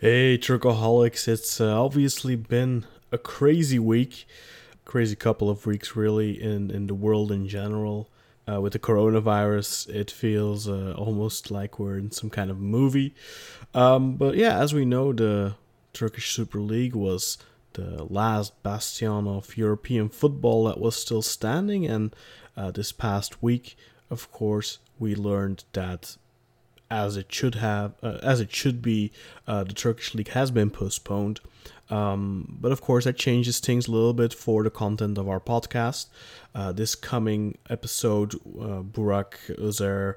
Hey, Turkaholics. It's uh, obviously been a crazy week, crazy couple of weeks, really, in, in the world in general. Uh, with the coronavirus, it feels uh, almost like we're in some kind of movie. Um, but yeah, as we know, the Turkish Super League was the last bastion of European football that was still standing. And uh, this past week, of course, we learned that as it should have, uh, as it should be. Uh, the Turkish league has been postponed, um, but of course that changes things a little bit for the content of our podcast. Uh, this coming episode, uh, Burak, Uzer,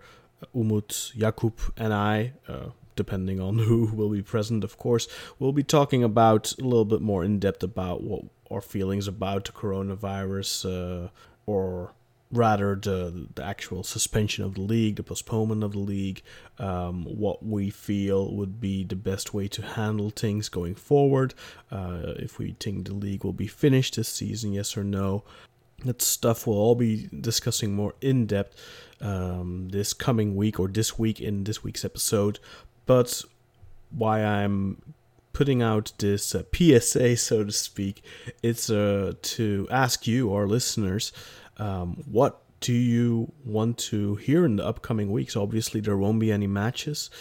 Umut, Yakup, and I. Uh, depending on who will be present, of course, we'll be talking about a little bit more in depth about what our feelings about the coronavirus uh, or rather the, the actual suspension of the league, the postponement of the league, um, what we feel would be the best way to handle things going forward. Uh, if we think the league will be finished this season, yes or no. That stuff we'll all be discussing more in depth um, this coming week or this week in this week's episode. But why I'm putting out this uh, PSA, so to speak, it's uh, to ask you, our listeners, um, what do you want to hear in the upcoming weeks? Obviously, there won't be any matches.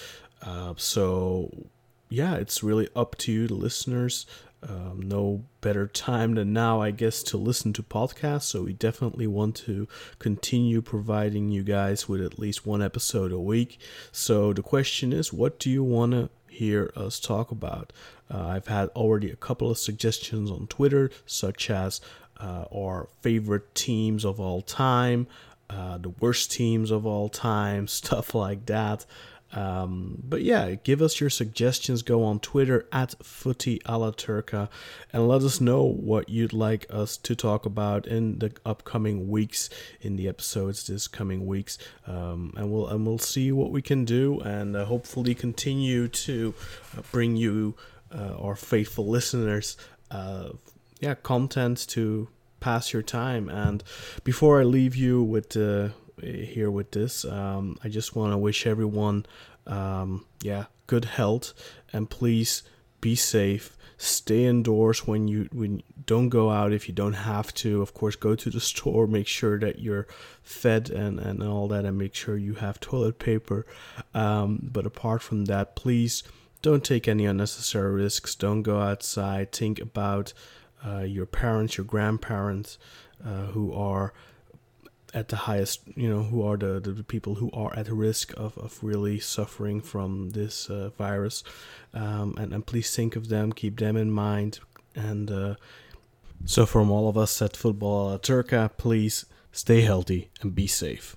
Uh, so, yeah, it's really up to you, the listeners. Um, no better time than now, I guess, to listen to podcasts. So, we definitely want to continue providing you guys with at least one episode a week. So, the question is, what do you want to hear us talk about? Uh, I've had already a couple of suggestions on Twitter, such as uh, our favorite teams of all time, uh, the worst teams of all time, stuff like that. Um, but yeah, give us your suggestions. Go on Twitter at Footy Turca and let us know what you'd like us to talk about in the upcoming weeks, in the episodes this coming weeks, um, and we'll and we'll see what we can do, and uh, hopefully continue to uh, bring you uh, our faithful listeners uh, yeah content to pass your time. And before I leave you with uh, here with this, um, I just want to wish everyone um, yeah good health and please be safe. Stay indoors when you when don't go out if you don't have to. Of course, go to the store. Make sure that you're fed and and all that, and make sure you have toilet paper. Um, but apart from that, please don't take any unnecessary risks. Don't go outside. Think about uh, your parents, your grandparents, uh, who are at the highest, you know, who are the, the people who are at risk of, of really suffering from this uh, virus. Um, and, and please think of them, keep them in mind. And uh, so, from all of us at Football Turca, please stay healthy and be safe.